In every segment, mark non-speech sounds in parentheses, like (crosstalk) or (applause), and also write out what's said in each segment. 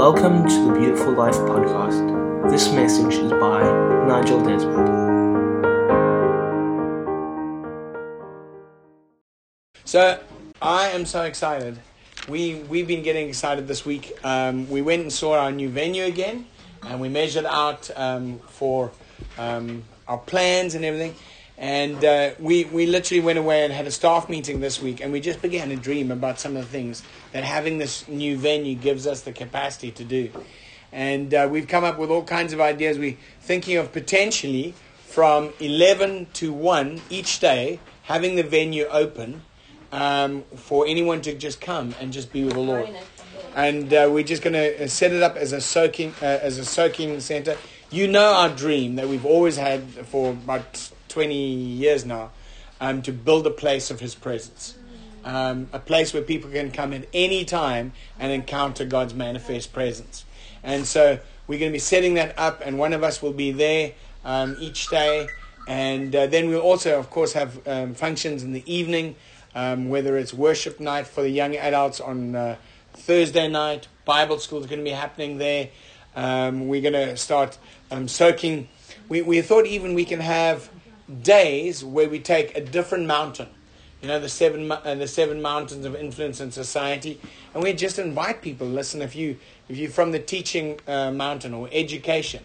Welcome to the Beautiful Life podcast. This message is by Nigel Desmond. So I am so excited. We we've been getting excited this week. Um, we went and saw our new venue again, and we measured out um, for um, our plans and everything. And uh, we we literally went away and had a staff meeting this week, and we just began to dream about some of the things that having this new venue gives us the capacity to do. And uh, we've come up with all kinds of ideas. We're thinking of potentially from 11 to 1 each day having the venue open um, for anyone to just come and just be with the Lord. And uh, we're just going to set it up as a soaking uh, as a soaking center. You know our dream that we've always had for about 20 years now um, to build a place of His presence. Um, a place where people can come at any time and encounter God's manifest presence. And so we're going to be setting that up, and one of us will be there um, each day. And uh, then we'll also, of course, have um, functions in the evening, um, whether it's worship night for the young adults on uh, Thursday night, Bible school is going to be happening there. Um, we're going to start um, soaking. We, we thought even we can have days where we take a different mountain you know, the seven, uh, the seven mountains of influence in society. And we just invite people, listen, if, you, if you're from the teaching uh, mountain or education,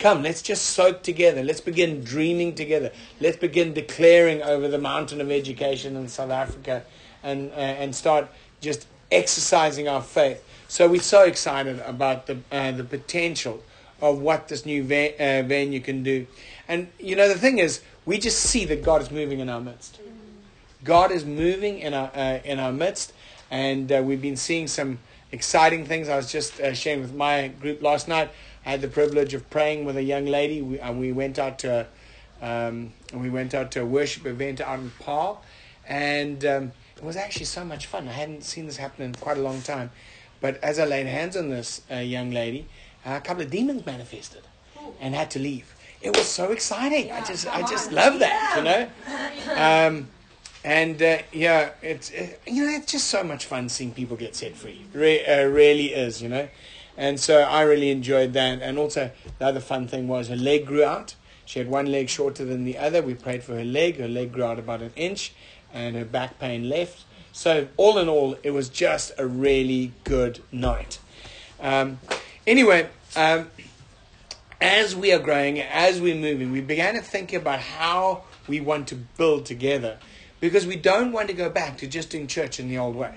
come, let's just soak together. Let's begin dreaming together. Let's begin declaring over the mountain of education in South Africa and, uh, and start just exercising our faith. So we're so excited about the, uh, the potential of what this new van, uh, venue can do. And, you know, the thing is, we just see that God is moving in our midst. God is moving in our uh, in our midst, and uh, we've been seeing some exciting things. I was just uh, sharing with my group last night. I had the privilege of praying with a young lady. We, and we went out to um, we went out to a worship event out in Paarl, and um, it was actually so much fun. I hadn't seen this happen in quite a long time, but as I laid hands on this uh, young lady, a couple of demons manifested and had to leave. It was so exciting. I just I just love that, you know. Um, and uh, yeah, it's it, you know it's just so much fun seeing people get set free. Re- uh, really is, you know. And so I really enjoyed that. And also the other fun thing was her leg grew out. She had one leg shorter than the other. We prayed for her leg. Her leg grew out about an inch, and her back pain left. So all in all, it was just a really good night. Um, anyway. Um, as we are growing, as we're moving, we began to think about how we want to build together because we don't want to go back to just doing church in the old way.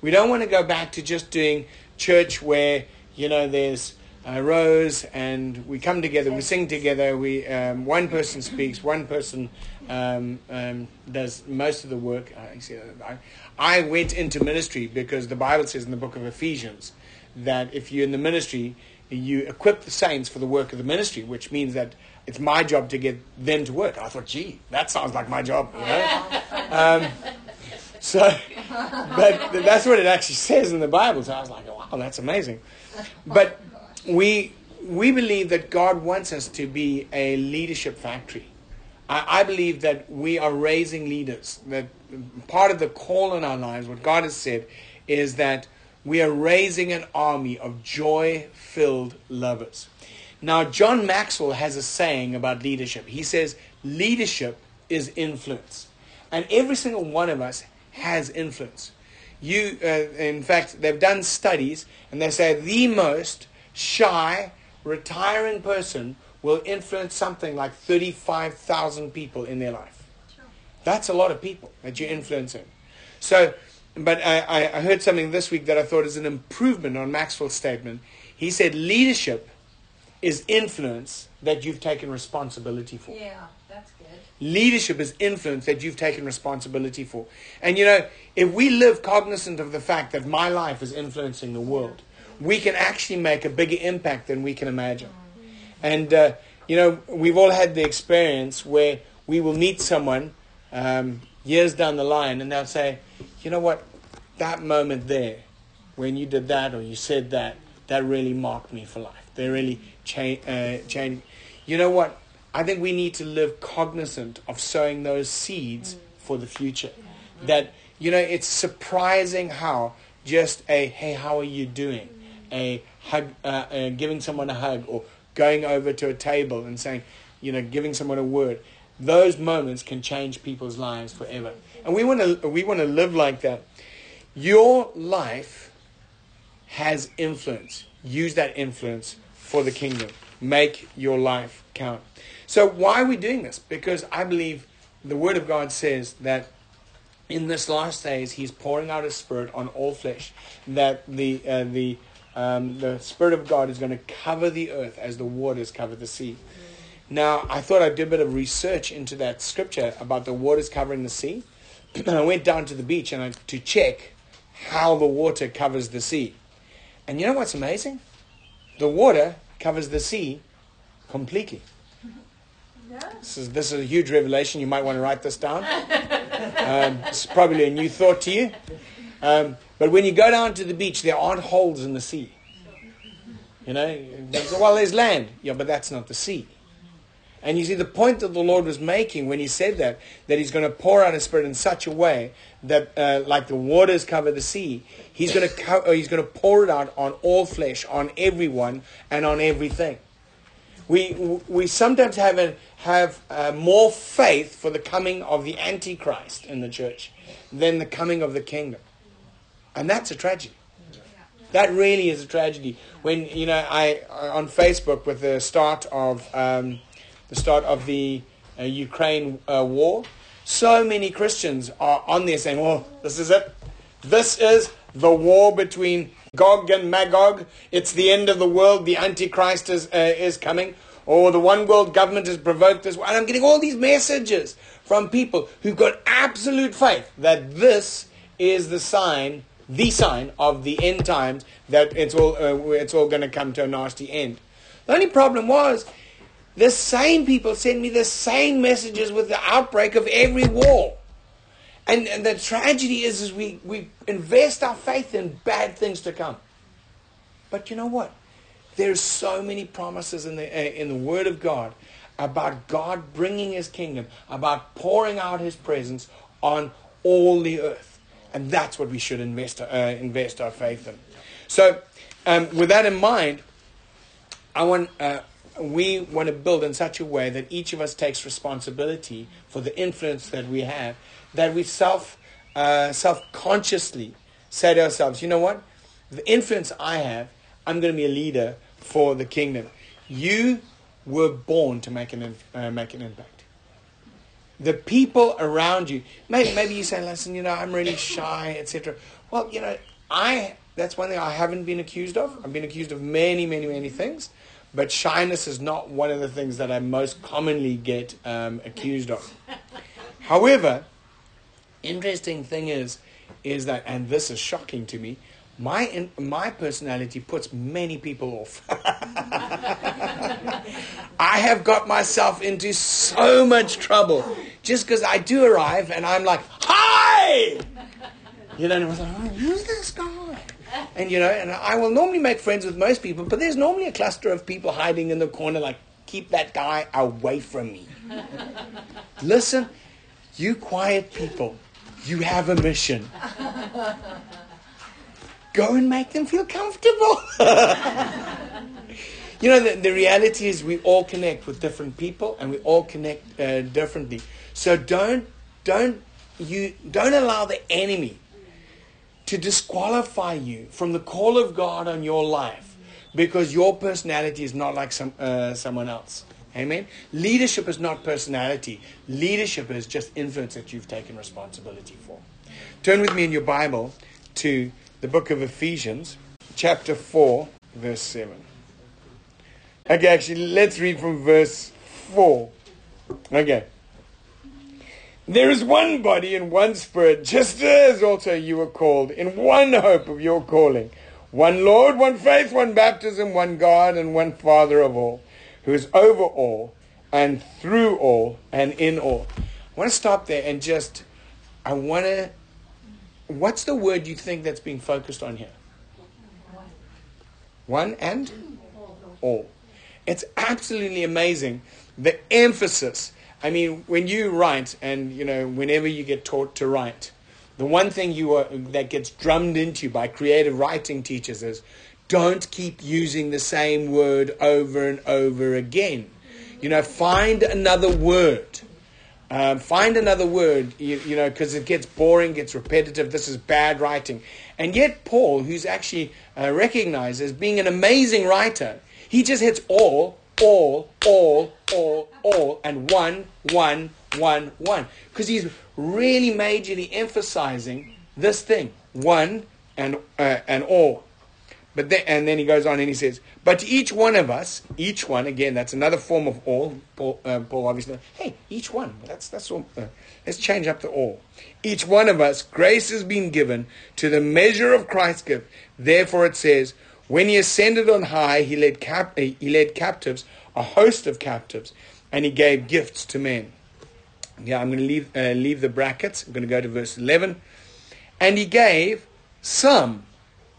We don't want to go back to just doing church where, you know, there's uh, rows and we come together, we sing together, we, um, one person speaks, one person um, um, does most of the work. I, I went into ministry because the Bible says in the book of Ephesians that if you're in the ministry, you equip the saints for the work of the ministry, which means that it's my job to get them to work. I thought, gee, that sounds like my job, you know. Um, so, but that's what it actually says in the Bible. So I was like, wow, that's amazing. But we we believe that God wants us to be a leadership factory. I, I believe that we are raising leaders. That part of the call in our lives, what God has said, is that we are raising an army of joy filled lovers. Now, John Maxwell has a saying about leadership. He says, leadership is influence. And every single one of us has influence. You, uh, in fact, they've done studies and they say the most shy, retiring person will influence something like 35,000 people in their life. That's a lot of people that you're influencing. So, but I, I heard something this week that I thought is an improvement on Maxwell's statement. He said leadership is influence that you've taken responsibility for. Yeah, that's good. Leadership is influence that you've taken responsibility for. And you know, if we live cognizant of the fact that my life is influencing the world, we can actually make a bigger impact than we can imagine. And, uh, you know, we've all had the experience where we will meet someone um, years down the line and they'll say, you know what, that moment there, when you did that or you said that, that really marked me for life. They really uh, change. You know what? I think we need to live cognizant of sowing those seeds for the future. That, you know, it's surprising how just a, hey, how are you doing? a hug, uh, uh, giving someone a hug, or going over to a table and saying, you know, giving someone a word. Those moments can change people's lives forever. And we want to we want to live like that. Your life has influence. Use that influence for the kingdom. Make your life count. So why are we doing this? Because I believe the word of God says that in this last days he's pouring out his spirit on all flesh that the uh, the um, the spirit of god is going to cover the earth as the waters cover the sea now i thought i'd do a bit of research into that scripture about the waters covering the sea (clears throat) and i went down to the beach and I, to check how the water covers the sea and you know what's amazing the water covers the sea completely this is, this is a huge revelation. You might want to write this down. (laughs) Um, it's probably a new thought to you. Um, but when you go down to the beach, there aren't holes in the sea. You know, well, there's land. Yeah, but that's not the sea. And you see, the point that the Lord was making when He said that, that He's going to pour out His Spirit in such a way that, uh, like the waters cover the sea, He's going to co- He's going to pour it out on all flesh, on everyone, and on everything. We we sometimes have a, have uh, more faith for the coming of the Antichrist in the church than the coming of the kingdom. And that's a tragedy. That really is a tragedy. When, you know, I, on Facebook with the start of, um, the start of the uh, Ukraine uh, war, so many Christians are on there saying, oh, this is it. This is the war between Gog and Magog. It's the end of the world. The Antichrist is, uh, is coming or the one world government has provoked this. And I'm getting all these messages from people who've got absolute faith that this is the sign, the sign of the end times, that it's all, uh, it's all going to come to a nasty end. The only problem was, the same people send me the same messages with the outbreak of every war. And, and the tragedy is, is we, we invest our faith in bad things to come. But you know what? There's so many promises in the, uh, in the Word of God about God bringing His kingdom, about pouring out His presence on all the earth. And that's what we should invest, uh, invest our faith in. So, um, with that in mind, I want, uh, we want to build in such a way that each of us takes responsibility for the influence that we have, that we self, uh, self-consciously say to ourselves, you know what? The influence I have, I'm going to be a leader for the kingdom. You were born to make an, uh, make an impact. The people around you, maybe, maybe you say, listen, you know, I'm really shy, etc. Well, you know, I, that's one thing I haven't been accused of. I've been accused of many, many, many things. But shyness is not one of the things that I most commonly get um, accused of. (laughs) However, interesting thing is, is that, and this is shocking to me, my in, my personality puts many people off. (laughs) I have got myself into so much trouble just because I do arrive and I'm like, "Hi!" You know, and was like, oh, "Who's this guy?" And you know, and I will normally make friends with most people, but there's normally a cluster of people hiding in the corner, like, "Keep that guy away from me." (laughs) Listen, you quiet people, you have a mission go and make them feel comfortable. (laughs) you know, the, the reality is we all connect with different people and we all connect uh, differently. So don't, don't, you, don't allow the enemy to disqualify you from the call of God on your life because your personality is not like some, uh, someone else. Amen. Leadership is not personality. Leadership is just influence that you've taken responsibility for. Turn with me in your Bible to the book of Ephesians, chapter 4, verse 7. Okay, actually, let's read from verse 4. Okay. There is one body and one spirit, just as also you were called, in one hope of your calling. One Lord, one faith, one baptism, one God, and one Father of all, who is over all, and through all, and in all. I want to stop there and just, I want to What's the word you think that's being focused on here? One and all. It's absolutely amazing the emphasis. I mean, when you write, and you know, whenever you get taught to write, the one thing you are, that gets drummed into you by creative writing teachers is don't keep using the same word over and over again. You know, find another word. Um, find another word, you, you know, because it gets boring, gets repetitive. This is bad writing. And yet, Paul, who's actually uh, recognized as being an amazing writer, he just hits all, all, all, all, all, and one, one, one, one. Because he's really majorly emphasizing this thing one and, uh, and all. But then, and then he goes on and he says, But each one of us, each one, again, that's another form of all. Paul, uh, Paul obviously, hey, each one. That's, that's all. Uh, let's change up the all. Each one of us, grace has been given to the measure of Christ's gift. Therefore it says, When he ascended on high, he led, cap- he led captives, a host of captives, and he gave gifts to men. Yeah, I'm going to leave, uh, leave the brackets. I'm going to go to verse 11. And he gave some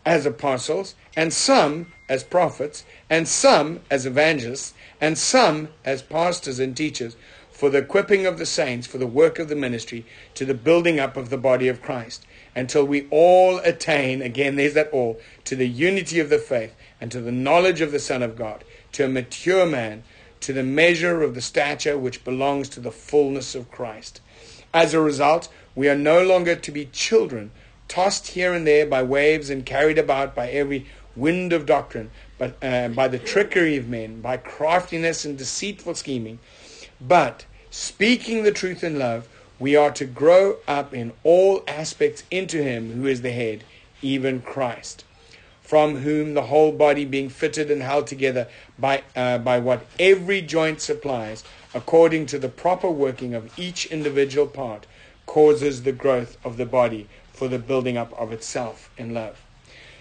as apostles, and some as prophets, and some as evangelists, and some as pastors and teachers, for the equipping of the saints, for the work of the ministry, to the building up of the body of Christ, until we all attain, again, there's that all, to the unity of the faith, and to the knowledge of the Son of God, to a mature man, to the measure of the stature which belongs to the fullness of Christ. As a result, we are no longer to be children tossed here and there by waves and carried about by every wind of doctrine, but uh, by the trickery of men, by craftiness and deceitful scheming. But speaking the truth in love, we are to grow up in all aspects into Him who is the head, even Christ, from whom the whole body being fitted and held together by, uh, by what every joint supplies, according to the proper working of each individual part, causes the growth of the body for the building up of itself in love.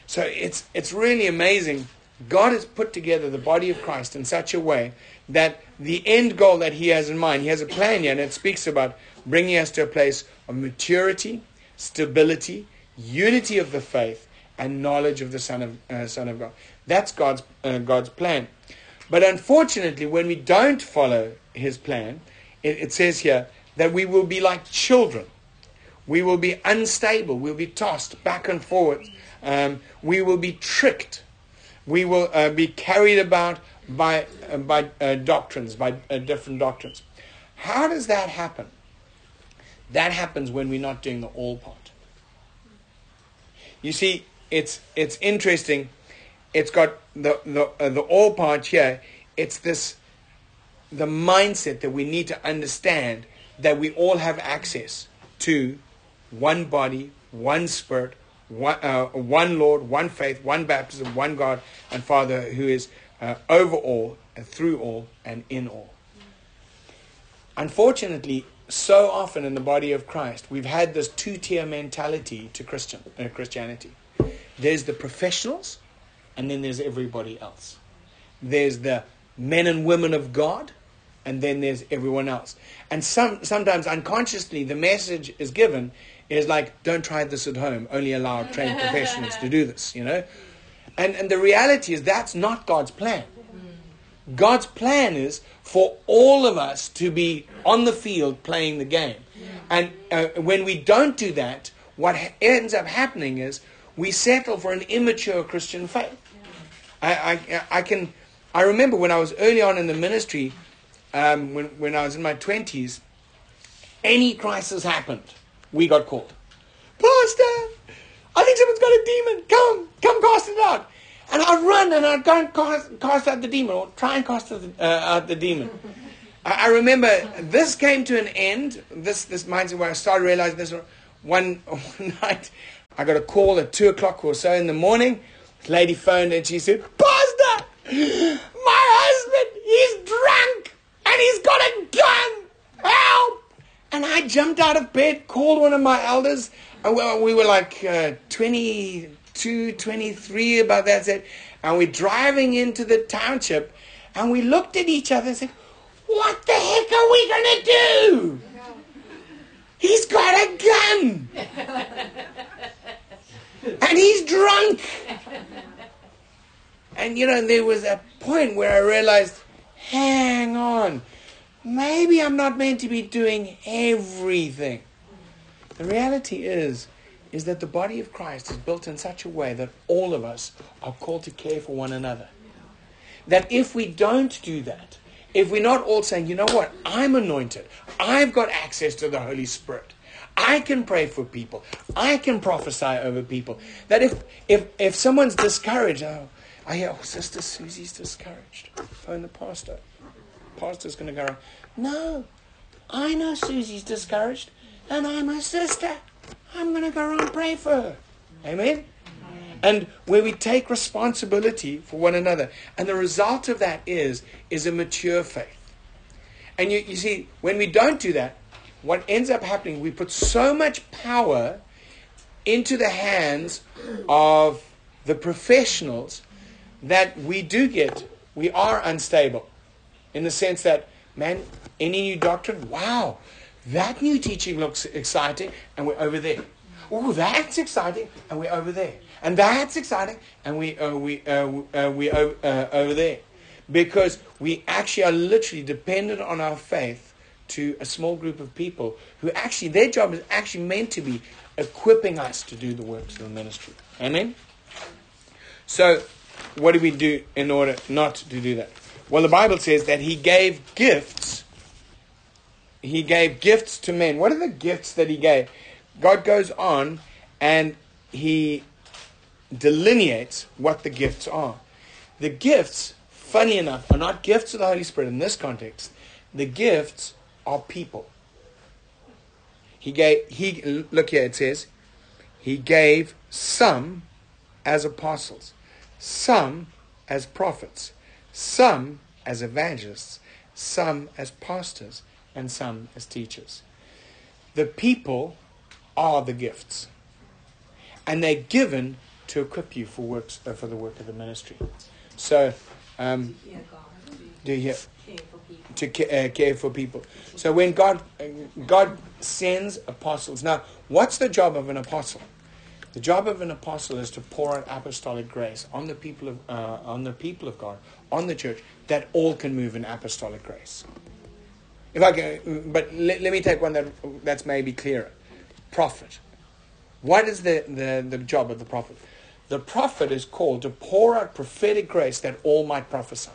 So it's, it's really amazing. God has put together the body of Christ in such a way that the end goal that He has in mind, He has a plan here, and it speaks about bringing us to a place of maturity, stability, unity of the faith, and knowledge of the Son of, uh, Son of God. That's God's, uh, God's plan. But unfortunately, when we don't follow His plan, it, it says here that we will be like children we will be unstable. We'll be tossed back and forth. Um, we will be tricked. We will uh, be carried about by, uh, by uh, doctrines, by uh, different doctrines. How does that happen? That happens when we're not doing the all part. You see, it's, it's interesting. It's got the, the, uh, the all part here. It's this, the mindset that we need to understand that we all have access to one body, one spirit, one, uh, one Lord, one faith, one baptism, one God and Father who is uh, over all and through all and in all. Unfortunately, so often in the body of Christ, we've had this two-tier mentality to Christian uh, Christianity. There's the professionals, and then there's everybody else. There's the men and women of God, and then there's everyone else. And some, sometimes unconsciously, the message is given is like, don't try this at home. Only allow trained (laughs) professionals to do this, you know? And, and the reality is that's not God's plan. God's plan is for all of us to be on the field playing the game. And uh, when we don't do that, what ha- ends up happening is we settle for an immature Christian faith. I, I, I, can, I remember when I was early on in the ministry, um, when, when I was in my 20s, any crisis happened we got called. Pastor, I think someone's got a demon. Come, come cast it out. And I'd run and I'd go and cast, cast out the demon or try and cast out the, uh, out the demon. I, I, remember this came to an end, this, this mindset where I started realizing this one, (laughs) one night. I got a call at 2 o'clock or so in the morning. This lady phoned and she said, Pastor, my husband, he's drunk and he's got a gun. Help! And I jumped out of bed, called one of my elders. And we were like uh, 22, 23, about that. Said, and we're driving into the township. And we looked at each other and said, What the heck are we going to do? He's got a gun. (laughs) and he's drunk. And you know, there was a point where I realized, hang on maybe I'm not meant to be doing everything. The reality is, is that the body of Christ is built in such a way that all of us are called to care for one another. That if we don't do that, if we're not all saying, you know what, I'm anointed, I've got access to the Holy Spirit. I can pray for people. I can prophesy over people. That if if if someone's discouraged, oh, oh I hear, oh, Sister Susie's discouraged. Phone the pastor. Pastor's going to go, no, I know Susie's discouraged, and I'm her sister. I'm going to go around and pray for her. Amen? And where we take responsibility for one another. And the result of that is, is a mature faith. And you, you see, when we don't do that, what ends up happening, we put so much power into the hands of the professionals that we do get, we are unstable. In the sense that, man, any new doctrine, wow, that new teaching looks exciting, and we're over there. Oh, that's exciting, and we're over there. And that's exciting, and we uh, we uh, uh, we uh, over there, because we actually are literally dependent on our faith to a small group of people who actually their job is actually meant to be equipping us to do the works of the ministry. Amen. So, what do we do in order not to do that? Well, the Bible says that He gave gifts he gave gifts to men. What are the gifts that he gave? God goes on and he delineates what the gifts are. The gifts, funny enough, are not gifts of the Holy Spirit in this context. The gifts are people. He gave he look here it says he gave some as apostles, some as prophets, some as evangelists, some as pastors, and some as teachers. The people are the gifts, and they're given to equip you for works uh, for the work of the ministry. So, um, do you hear? To care, uh, care for people. So when God uh, God sends apostles, now what's the job of an apostle? The job of an apostle is to pour out apostolic grace on the people of uh, on the people of God, on the church, that all can move in apostolic grace. If I can, but let, let me take one that that's maybe clearer. Prophet. What is the, the, the job of the prophet? The prophet is called to pour out prophetic grace that all might prophesy.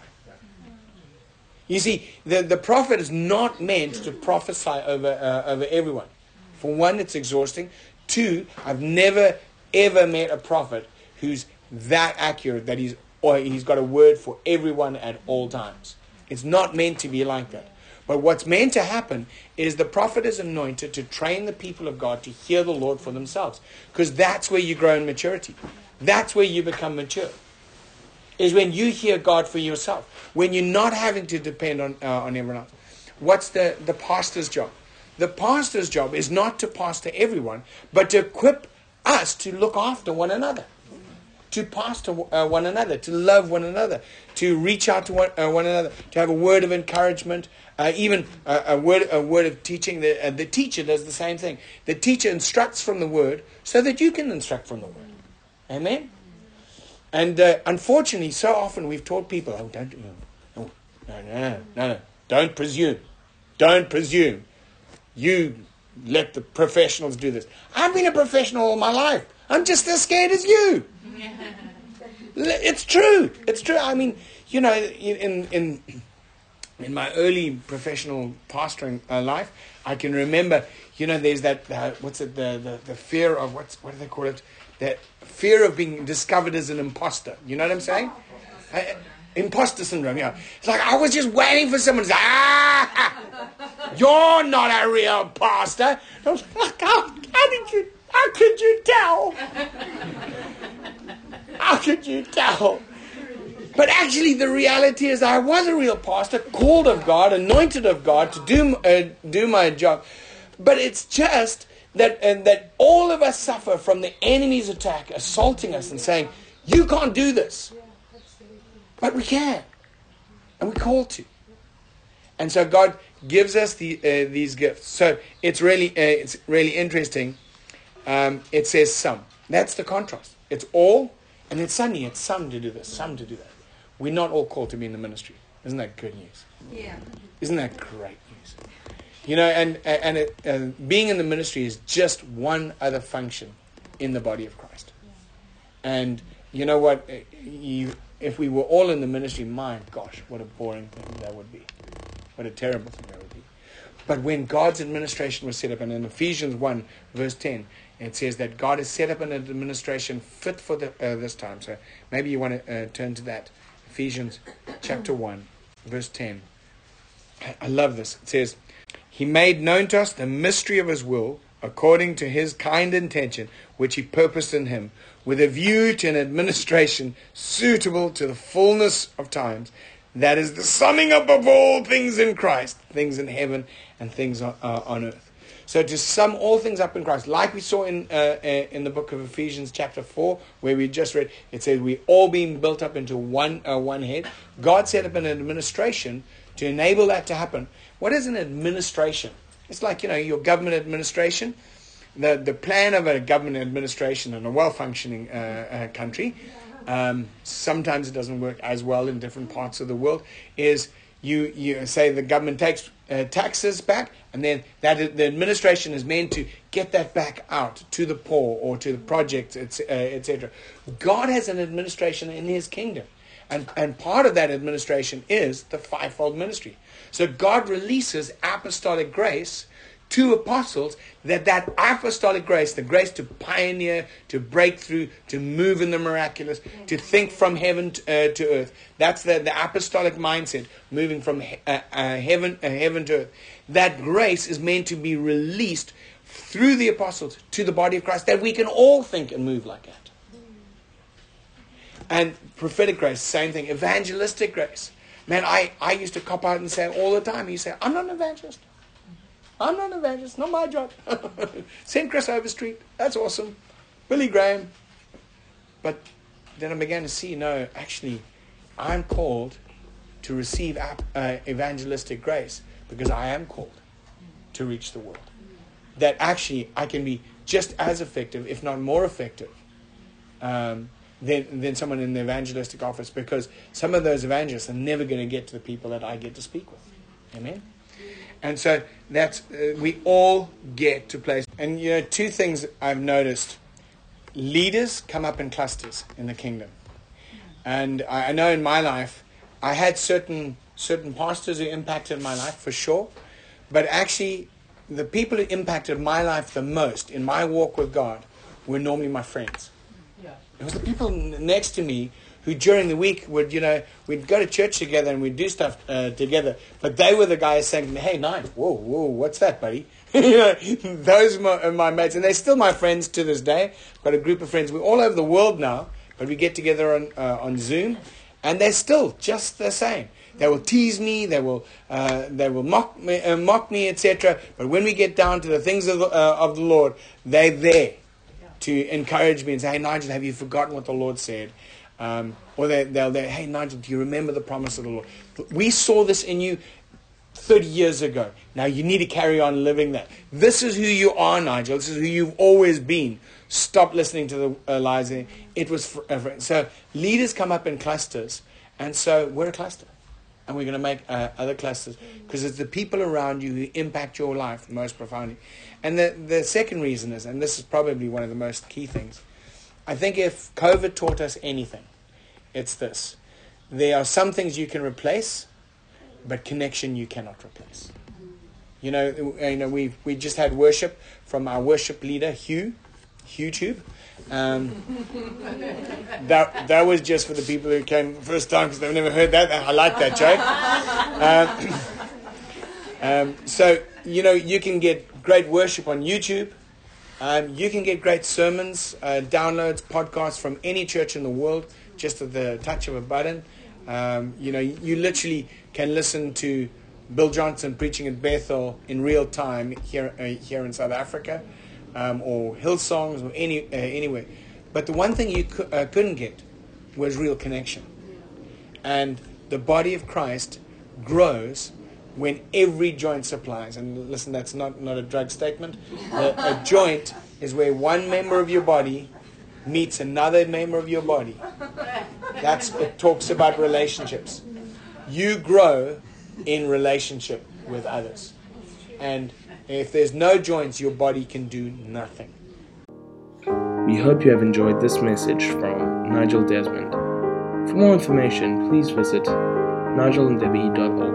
You see, the, the prophet is not meant to prophesy over, uh, over everyone. For one, it's exhausting. Two, I've never ever met a prophet who's that accurate that he's or he's got a word for everyone at all times. It's not meant to be like that. But what's meant to happen is the prophet is anointed to train the people of God to hear the Lord for themselves. Because that's where you grow in maturity. That's where you become mature. Is when you hear God for yourself. When you're not having to depend on, uh, on everyone else. What's the, the pastor's job? The pastor's job is not to pastor everyone, but to equip us to look after one another to pastor uh, one another, to love one another, to reach out to one, uh, one another, to have a word of encouragement, uh, even a, word, a word of teaching. The, uh, the teacher does the same thing. The teacher instructs from the word so that you can instruct from the word. Amen? And uh, unfortunately, so often we've taught people, oh, don't, oh, no, no, no, no, don't presume. Don't presume. You let the professionals do this. I've been a professional all my life. I'm just as scared as you. (laughs) it's true. It's true. I mean, you know, in in in my early professional pastoring uh, life, I can remember, you know, there's that uh, what's it the, the the fear of what's what do they call it? That fear of being discovered as an imposter. You know what I'm saying? Uh, imposter syndrome. Yeah, it's like I was just waiting for someone to say, "Ah, you're not a real pastor." I was like, "How, how did you? How could you tell?" How could you tell? But actually, the reality is, I was a real pastor, called of God, anointed of God to do, uh, do my job. But it's just that, uh, that all of us suffer from the enemy's attack, assaulting us and saying, You can't do this. But we can. And we call to. And so God gives us the, uh, these gifts. So it's really, uh, it's really interesting. Um, it says some. That's the contrast. It's all and then suddenly it's some to do this, some to do that. We're not all called to be in the ministry. Isn't that good news? Yeah. Isn't that great news? You know, and and it, uh, being in the ministry is just one other function in the body of Christ. And you know what? You, if we were all in the ministry, my gosh, what a boring thing that would be. What a terrible thing that would be. But when God's administration was set up, and in Ephesians 1, verse 10, it says that God has set up an administration fit for the, uh, this time. So maybe you want to uh, turn to that. Ephesians chapter 1, verse 10. I love this. It says, He made known to us the mystery of His will according to His kind intention, which He purposed in Him, with a view to an administration suitable to the fullness of times. That is the summing up of all things in Christ, things in heaven and things on, uh, on earth. So to sum all things up in Christ, like we saw in uh, uh, in the book of Ephesians chapter four, where we just read, it says we all being built up into one uh, one head. God set up an administration to enable that to happen. What is an administration? It's like you know your government administration. The the plan of a government administration in a well functioning uh, uh, country. Um, sometimes it doesn't work as well in different parts of the world. Is you you say the government takes uh, taxes back, and then that the administration is meant to get that back out to the poor or to the projects, etc. Uh, God has an administration in His kingdom, and and part of that administration is the fivefold ministry. So God releases apostolic grace to apostles that that apostolic grace, the grace to pioneer, to break through, to move in the miraculous, to think from heaven to, uh, to earth. That's the, the apostolic mindset, moving from he, uh, uh, heaven, uh, heaven to earth. That grace is meant to be released through the apostles to the body of Christ, that we can all think and move like that. And prophetic grace, same thing. Evangelistic grace. Man, I, I used to cop out and say all the time, you say, I'm not an evangelist. I'm not an evangelist, not my job. (laughs) Send Chris Overstreet, that's awesome. Billy Graham. But then I began to see, no, actually, I'm called to receive uh, evangelistic grace because I am called to reach the world. That actually I can be just as effective, if not more effective, um, than, than someone in the evangelistic office because some of those evangelists are never going to get to the people that I get to speak with. Amen? And so that's uh, we all get to place. And you know, two things I've noticed: leaders come up in clusters in the kingdom, and I, I know in my life I had certain certain pastors who impacted my life for sure, but actually the people who impacted my life the most in my walk with God were normally my friends. It was the people next to me who during the week would, you know, we'd go to church together and we'd do stuff uh, together. But they were the guys saying hey, Nigel, whoa, whoa, what's that, buddy? (laughs) you know, those are my, my, mates. And they're still my friends to this day. Got a group of friends. We're all over the world now, but we get together on, uh, on Zoom. And they're still just the same. They will tease me, they will, uh, they will mock me, uh, mock me, etc. But when we get down to the things of the, uh, of the Lord, they're there to encourage me and say, hey, Nigel, have you forgotten what the Lord said? Um, or they, they'll, they hey, Nigel, do you remember the promise of the Lord? We saw this in you 30 years ago. Now you need to carry on living that. This is who you are, Nigel. This is who you've always been. Stop listening to the uh, lies. It was forever. So leaders come up in clusters. And so we're a cluster. And we're going to make uh, other clusters because it's the people around you who impact your life most profoundly. And the, the second reason is, and this is probably one of the most key things, I think if COVID taught us anything, it's this. There are some things you can replace, but connection you cannot replace. You know, you know, we we just had worship from our worship leader Hugh, YouTube. Um, that that was just for the people who came first time because they've never heard that. I like that joke. Um, (coughs) um, so you know, you can get great worship on YouTube. Um, you can get great sermons, uh, downloads, podcasts from any church in the world just at the touch of a button. Um, you know, you literally can listen to Bill Johnson preaching at Bethel in real time here uh, here in South Africa, um, or Hillsongs or any uh, anywhere. But the one thing you uh, couldn't get was real connection, and the body of Christ grows when every joint supplies. And listen, that's not, not a drug statement. A, a joint is where one member of your body meets another member of your body. That's it talks about relationships. You grow in relationship with others. And if there's no joints, your body can do nothing. We hope you have enjoyed this message from Nigel Desmond. For more information, please visit nigelanddebbie.org.